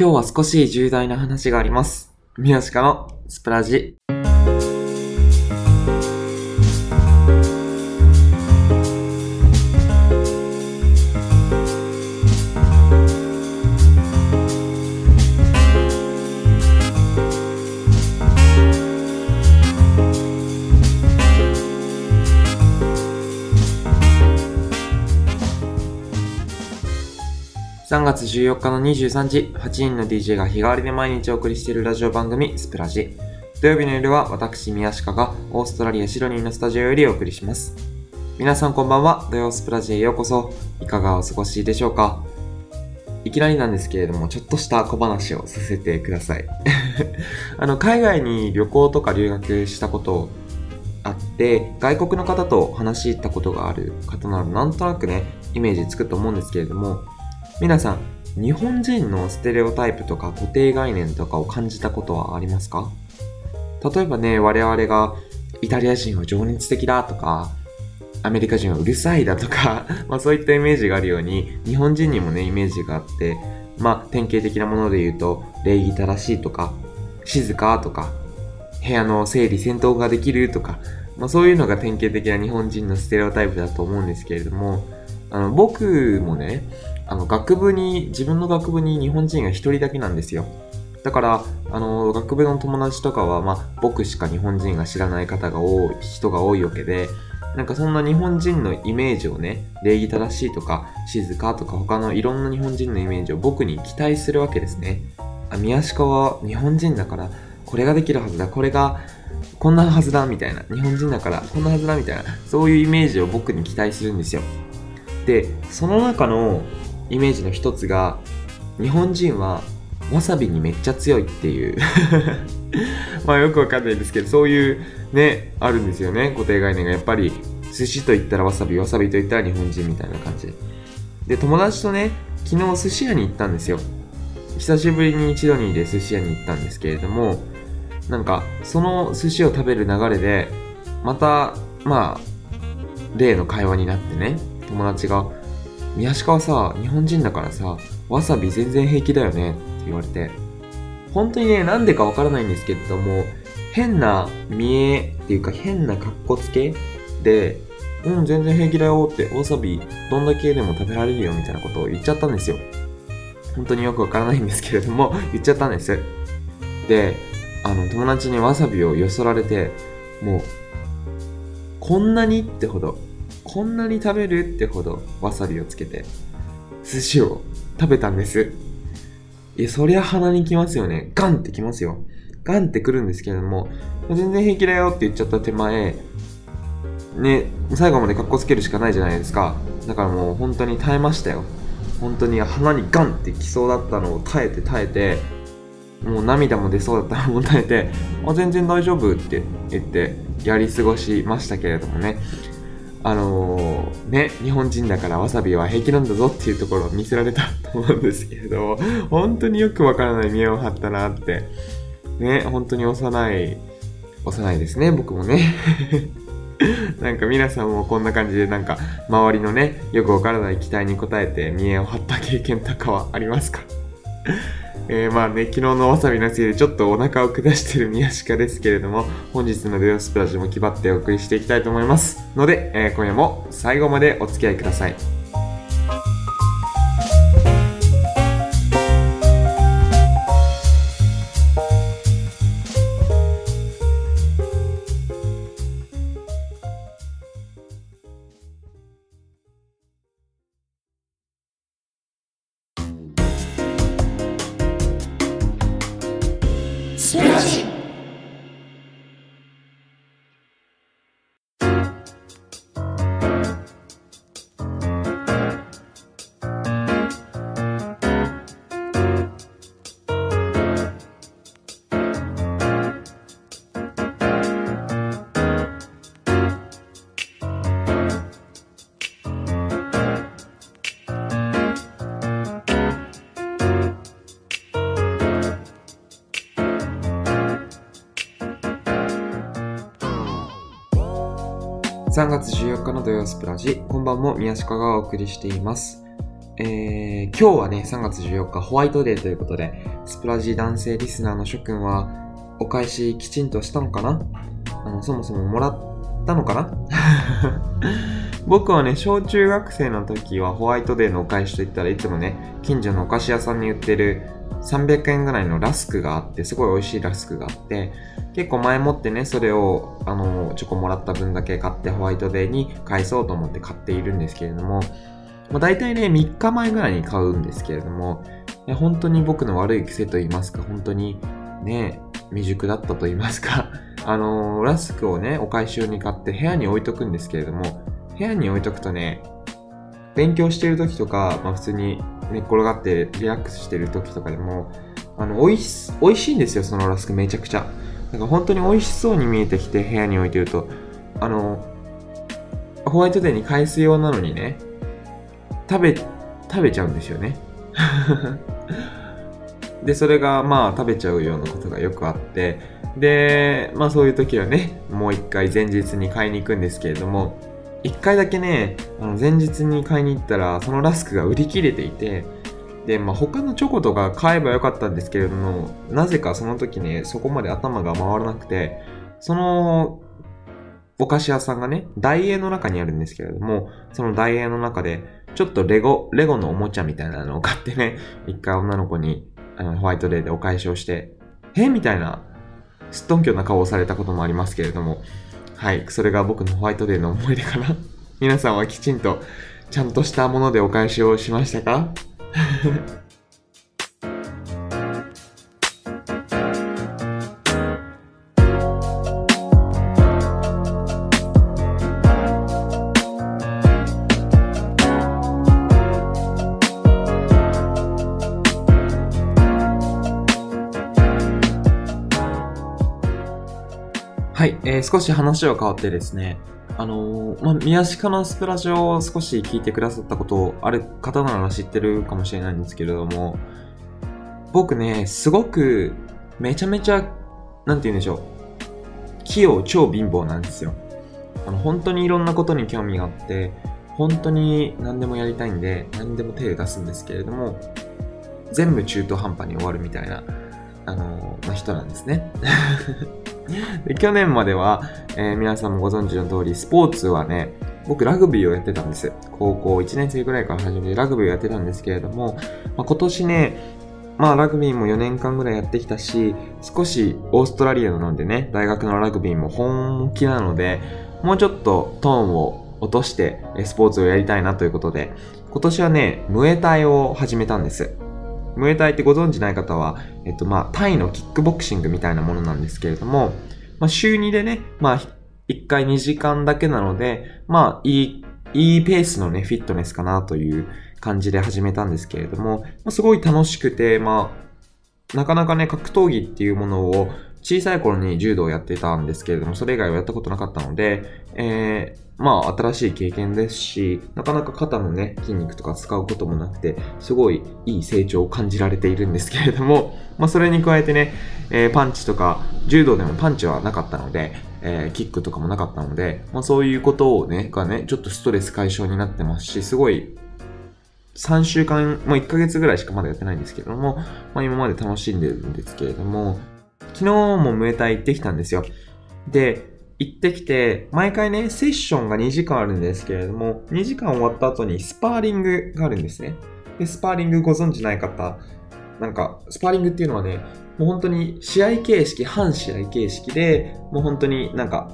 今日は少し重大な話があります。宮近のスプラジ。14日の23時、8人の DJ が日替わりで毎日お送りしているラジオ番組スプラジ。土曜日の夜は私、宮鹿がオーストラリア・シドニーのスタジオよりお送りします。皆さんこんばんは、土曜スプラジへようこそ。いかがお過ごしでしょうか？いきなりなんですけれども、ちょっとした小話をさせてください。あの、海外に旅行とか留学したことあって、外国の方と話し行ったことがある方ならなんとなくね、イメージつくと思うんですけれども、皆さん、日本人のステレオタイプとか固定概念とかを感じたことはありますか？例えばね、我々がイタリア人は情熱的だとか、アメリカ人はうるさいだとか、まあそういったイメージがあるように、日本人にもね、イメージがあって、まあ典型的なもので言うと、礼儀正しいとか、静かとか、部屋の整理戦闘ができるとか、まあそういうのが典型的な日本人のステレオタイプだと思うんですけれども、あの、僕もね、あの、学部に、自分の学部に日本人が一人だけなんですよ。だから、あの、学部の友達とかは、まあ、僕しか日本人が知らない方が多い、人が多いわけで、なんかそんな日本人のイメージをね、礼儀正しいとか、静かとか他のいろんな日本人のイメージを僕に期待するわけですね。あ、宮鹿は日本人だから、これができるはずだ、これが、こんなはずだ、みたいな。日本人だから、こんなはずだ、みたいな。そういうイメージを僕に期待するんですよ。で、その中のイメージの一つが、日本人はわさびにめっちゃ強いっていう。まあよくわかんないですけど、そういうね、あるんですよね、固定概念が。やっぱり、寿司と言ったらわさび、わさびと言ったら日本人みたいな感じで。友達とね、昨日寿司屋に行ったんですよ。久しぶりに一度にで寿司屋に行ったんですけれども、なんか、その寿司を食べる流れで、また、まあ、例の会話になってね、友達が、宮鹿はさ、日本人だからさ、わさび全然平気だよねって言われて、本当にね、なんでかわからないんですけれども、変な見えっていうか変な格好つけで、うん、全然平気だよって、わさびどんだけでも食べられるよみたいなことを言っちゃったんですよ。本当によくわからないんですけれども、言っちゃったんです。で、あの、友達にわさびをよそられて、もう、こんなにってほど、こんなに食べるってほどわさびをつけて、寿司を食べたんです。いや、そりゃ鼻にきますよね。ガンってきますよ。ガンってくるんですけれども、全然平気だよって言っちゃった手前、ね、最後まで格好つけるしかないじゃないですか。だからもう本当に耐えましたよ。本当に鼻にガンってきそうだったのを耐えて耐えて、もう涙も出そうだったのも耐えて、あ、全然大丈夫って言ってやり過ごしましたけれどもね。あのー、ね、日本人だからわさびは平気なんだぞっていうところを見せられたと思うんですけれど、本当によくわからない見栄を張ったなって。ね、本当に幼い、幼いですね、僕もね。なんか皆さんもこんな感じでなんか周りのね、よくわからない期待に応えて見栄を張った経験とかはありますか？えー、まあね、昨日のわさびのせいでちょっとお腹を下してる宮鹿ですけれども、本日の土曜スプラジも気張ってお送りしていきたいと思います。ので、えー、今夜も最後までお付き合いください。3月14日の土曜スプラジ、こんばんも宮下がお送りしています。えー、今日はね、3月14日ホワイトデーということで、スプラジ男性リスナーの諸君は、お返しきちんとしたのかな？あの、そもそももらったのかな？僕はね、小中学生の時はホワイトデーのお返しといったらいつもね、近所のお菓子屋さんに売ってる300円ぐらいのラスクがあって、すごい美味しいラスクがあって、結構前もってね、それを、あの、チョコもらった分だけ買ってホワイトデーに返そうと思って買っているんですけれども、まあ、大体ね、3日前ぐらいに買うんですけれども、本当に僕の悪い癖と言いますか、本当にね、未熟だったと言いますか、あのー、ラスクをね、お返し用に買って部屋に置いとくんですけれども、部屋に置いとくとね、勉強してる時とか、まあ普通に寝っ転がってリラックスしてる時とかでも、あの、美味し、美味しいんですよ、そのラスクめちゃくちゃ。なんか本当に美味しそうに見えてきて部屋に置いてると、あの、ホワイトデーに返すようなのにね、食べ、食べちゃうんですよね。で、それがまあ食べちゃうようなことがよくあって、で、まあそういう時はね、もう一回前日に買いに行くんですけれども、一回だけね、あの前日に買いに行ったら、そのラスクが売り切れていて、で、まあ他のチョコとか買えばよかったんですけれども、なぜかその時ね、そこまで頭が回らなくて、そのお菓子屋さんがね、大英の中にあるんですけれども、その大英の中で、ちょっとレゴ、レゴのおもちゃみたいなのを買ってね、一回女の子にあのホワイトデーでお返しをして、え？みたいな、すっとんきょな顔をされたこともありますけれども、はい、それが僕のホワイトデーの思い出かな。皆さんはきちんと、ちゃんとしたものでお返しをしましたか？えー、少し話は変わってですね、あのー、まあ、宮鹿のスプラジオを少し聞いてくださったことある方なら知ってるかもしれないんですけれども、僕ね、すごく、めちゃめちゃ、なんて言うんでしょう、器用超貧乏なんですよ。あの、本当にいろんなことに興味があって、本当に何でもやりたいんで、何でも手を出すんですけれども、全部中途半端に終わるみたいな、あのー、まあ、人なんですね。で去年までは、えー、皆さんもご存知の通り、スポーツはね、僕ラグビーをやってたんです。高校1年生ぐらいから始めてラグビーをやってたんですけれども、まあ、今年ね、まあラグビーも4年間ぐらいやってきたし、少しオーストラリアなのでね、大学のラグビーも本気なので、もうちょっとトーンを落としてスポーツをやりたいなということで、今年はね、ムエタイを始めたんです。ムエタイってご存知ない方は、えっとまあ、タイのキックボクシングみたいなものなんですけれども、まあ、週2でね、まあ、1回2時間だけなので、まあ、いい、いいペースのね、フィットネスかなという感じで始めたんですけれども、まあ、すごい楽しくて、まあ、なかなかね、格闘技っていうものを小さい頃に柔道をやってたんですけれども、それ以外はやったことなかったので、えー、まあ新しい経験ですし、なかなか肩のね、筋肉とか使うこともなくて、すごいいい成長を感じられているんですけれども、まあそれに加えてね、えー、パンチとか、柔道でもパンチはなかったので、えー、キックとかもなかったので、まあそういうことをね、がね、ちょっとストレス解消になってますし、すごい3週間、もう1ヶ月ぐらいしかまだやってないんですけれども、まあ今まで楽しんでるんですけれども、昨日もムエタイ行ってきたんですよ。で、行ってきて、毎回ね、セッションが2時間あるんですけれども、2時間終わった後にスパーリングがあるんですね。で、スパーリングご存知ない方、なんか、スパーリングっていうのはね、もう本当に試合形式、半試合形式で、もう本当になんか、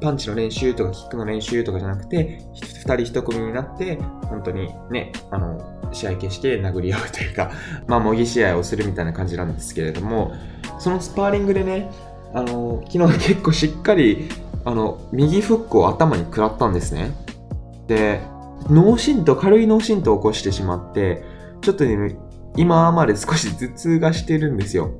パンチの練習とかキックの練習とかじゃなくて、二人一組になって、本当にね、あの、試合形式で殴り合うというか、まあ、模擬試合をするみたいな感じなんですけれども、そのスパーリングでね、あの、昨日結構しっかり、あの、右フックを頭に食らったんですね。で、脳震盪、軽い脳震盪を起こしてしまって、ちょっとね、今まで少し頭痛がしてるんですよ。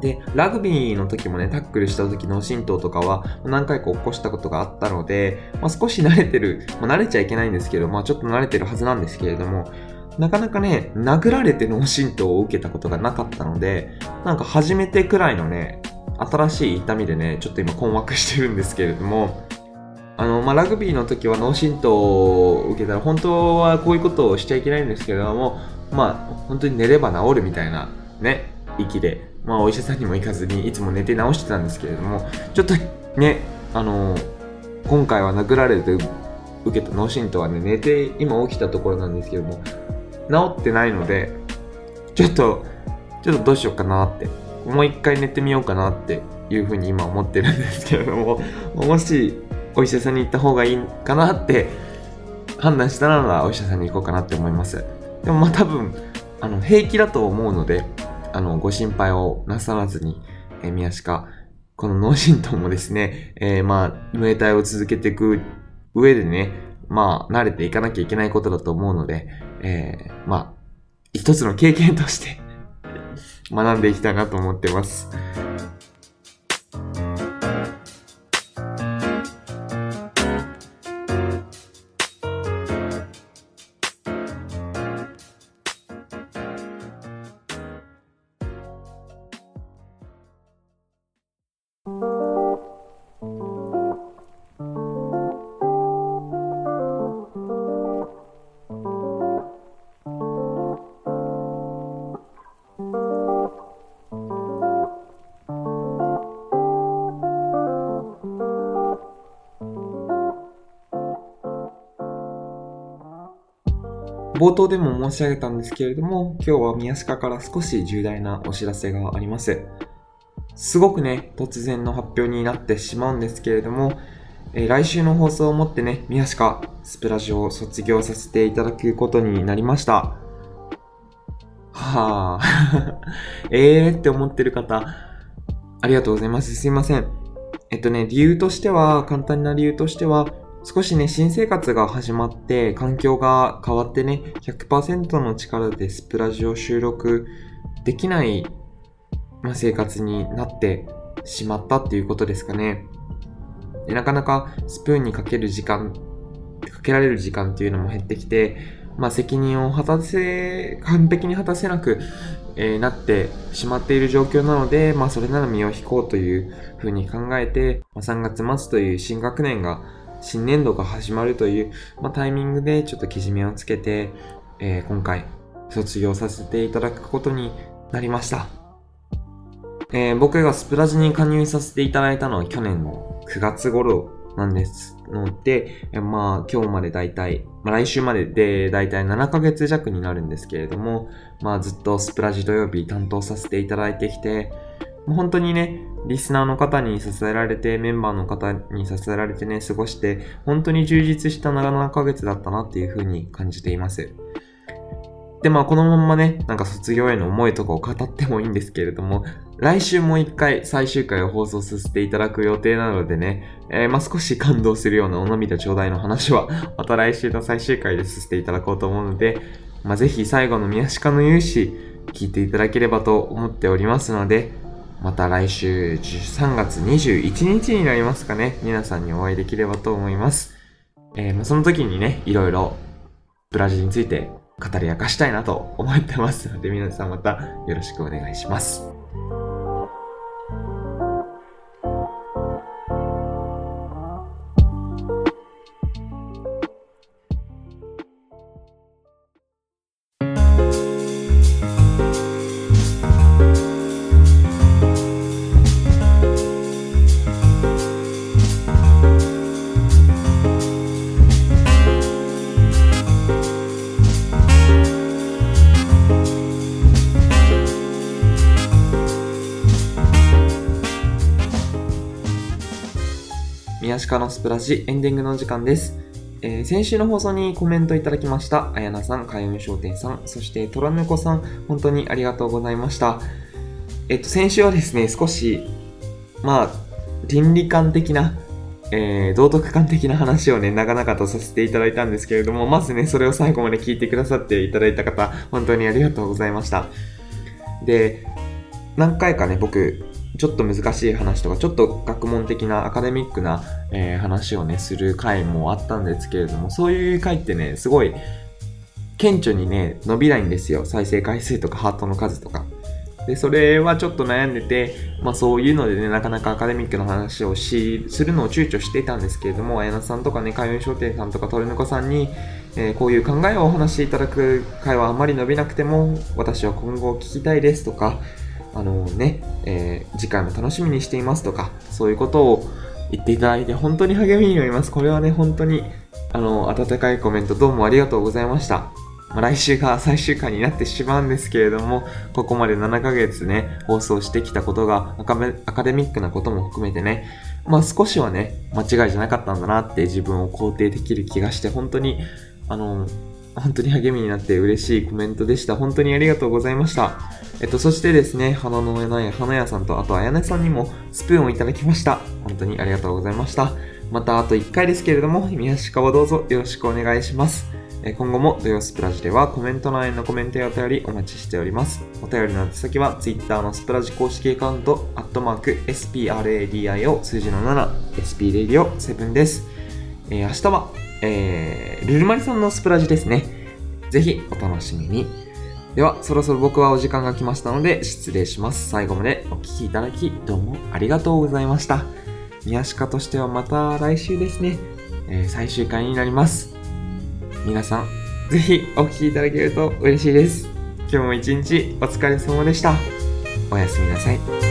で、ラグビーの時もね、タックルした時の震盪とかは何回か起こしたことがあったので、まあ、少し慣れてる、まあ、慣れちゃいけないんですけど、まあちょっと慣れてるはずなんですけれども、なかなかね、殴られて脳震盪を受けたことがなかったので、なんか初めてくらいのね、新しい痛みでね、ちょっと今困惑してるんですけれども、あの、まあ、ラグビーの時は脳震盪を受けたら、本当はこういうことをしちゃいけないんですけれども、まあ、本当に寝れば治るみたいな、ね、息で、まあ、お医者さんにも行かずに、いつも寝て治してたんですけれども、ちょっとね、あの、今回は殴られて受けた脳震盪はね、寝て今起きたところなんですけども、治ってないので、ちょっと、ちょっとどうしようかなって、もう一回寝てみようかなっていうふうに今思ってるんですけれども、もしお医者さんに行った方がいいかなって判断したならお医者さんに行こうかなって思います。でもまあ多分、あの、平気だと思うので、あの、ご心配をなさらずに、えー、宮下、この脳震盪もですね、えー、まあ、ムエタイを続けていく上でね、まあ、慣れていかなきゃいけないことだと思うので、えー、まあ、一つの経験として 学んでいきたいなと思ってます。冒頭でも申し上げたんですけれども、今日は宮鹿から少し重大なお知らせがあります。すごくね、突然の発表になってしまうんですけれども、え、来週の放送をもってね、宮鹿スプラジオを卒業させていただくことになりました。はあ えーって思ってる方、ありがとうございます。すいません。えっとね、理由としては、簡単な理由としては、少しね、新生活が始まって、環境が変わってね、100%の力でスプラジオ収録できない、まあ、生活になってしまったっていうことですかね。なかなかスプーンにかける時間、かけられる時間っていうのも減ってきて、まあ、責任を果たせ、完璧に果たせなく、えー、なってしまっている状況なので、まあ、それなら身を引こうというふうに考えて、まあ、3月末という新学年が新年度が始まるという、まあ、タイミングでちょっとけじめをつけて、えー、今回卒業させていただくことになりました。えー、僕がスプラジに加入させていただいたのは去年の9月頃なんですので、え、まあ今日までだいたい、まあ来週まででだいたい7ヶ月弱になるんですけれども、まあずっとスプラジ土曜日担当させていただいてきて、本当にね、リスナーの方に支えられて、メンバーの方に支えられてね、過ごして、本当に充実した7ヶ月だったなっていう風に感じています。で、まあ、このままね、なんか卒業への思いとかを語ってもいいんですけれども、来週もう一回最終回を放送させていただく予定なのでね、えー、まあ、少し感動するようなお涙ちょうだいの話は、また来週の最終回でさせていただこうと思うので、まあ、ぜひ最後の宮鹿の勇姿、聞いていただければと思っておりますので、また来週3月21日になりますかね、皆さんにお会いできればと思います。えー、その時にね、いろいろブラジルについて語り明かしたいなと思ってますので、皆さんまたよろしくお願いします。宮鹿のスプラジエンディングの時間です。えー、先週の放送にコメントいただきました、あやなさん、かよみ商店さん、そしてトラネコさん、本当にありがとうございました。えっと、先週はですね、少し、まあ、倫理観的な、えー、道徳観的な話をね、長々とさせていただいたんですけれども、まずね、それを最後まで聞いてくださっていただいた方、本当にありがとうございました。で、何回かね、僕、ちょっと難しい話とか、ちょっと学問的なアカデミックな、えー、話をね、する回もあったんですけれども、そういう回ってね、すごい、顕著にね、伸びないんですよ。再生回数とかハートの数とか。で、それはちょっと悩んでて、まあそういうのでね、なかなかアカデミックな話をし、するのを躊躇していたんですけれども、綾菜さんとかね、海運商店さんとか鳥の子さんに、えー、こういう考えをお話しいただく会はあまり伸びなくても、私は今後聞きたいですとか、あのね、えー、次回も楽しみにしていますとか、そういうことを言っていただいて本当に励みになります。これはね、本当に、あの、温かいコメントどうもありがとうございました。まあ、来週が最終回になってしまうんですけれども、ここまで7ヶ月ね、放送してきたことがアカデミックなことも含めてね、まあ少しはね、間違いじゃなかったんだなって自分を肯定できる気がして、本当に、あの、本当に励みになって嬉しいコメントでした。本当にありがとうございました。えっと、そしてですね、花の上ない花屋さんと、あと、あやねさんにもスプーンをいただきました。本当にありがとうございました。また、あと1回ですけれども、宮下をどうぞよろしくお願いします。え今後も土曜スプラジではコメント欄へのコメントやお便りお待ちしております。お便りの宛先は Twitter のスプラジ公式アカウント、アットマーク SPRADIO 数字の7、SPRADIO7 です。えー、明日は、えー、ルルマリさんのスプラジですね。ぜひお楽しみに。では、そろそろ僕はお時間が来ましたので失礼します。最後までお聴きいただきどうもありがとうございました。宮鹿としてはまた来週ですね、えー、最終回になります。皆さん、ぜひお聴きいただけると嬉しいです。今日も一日お疲れ様でした。おやすみなさい。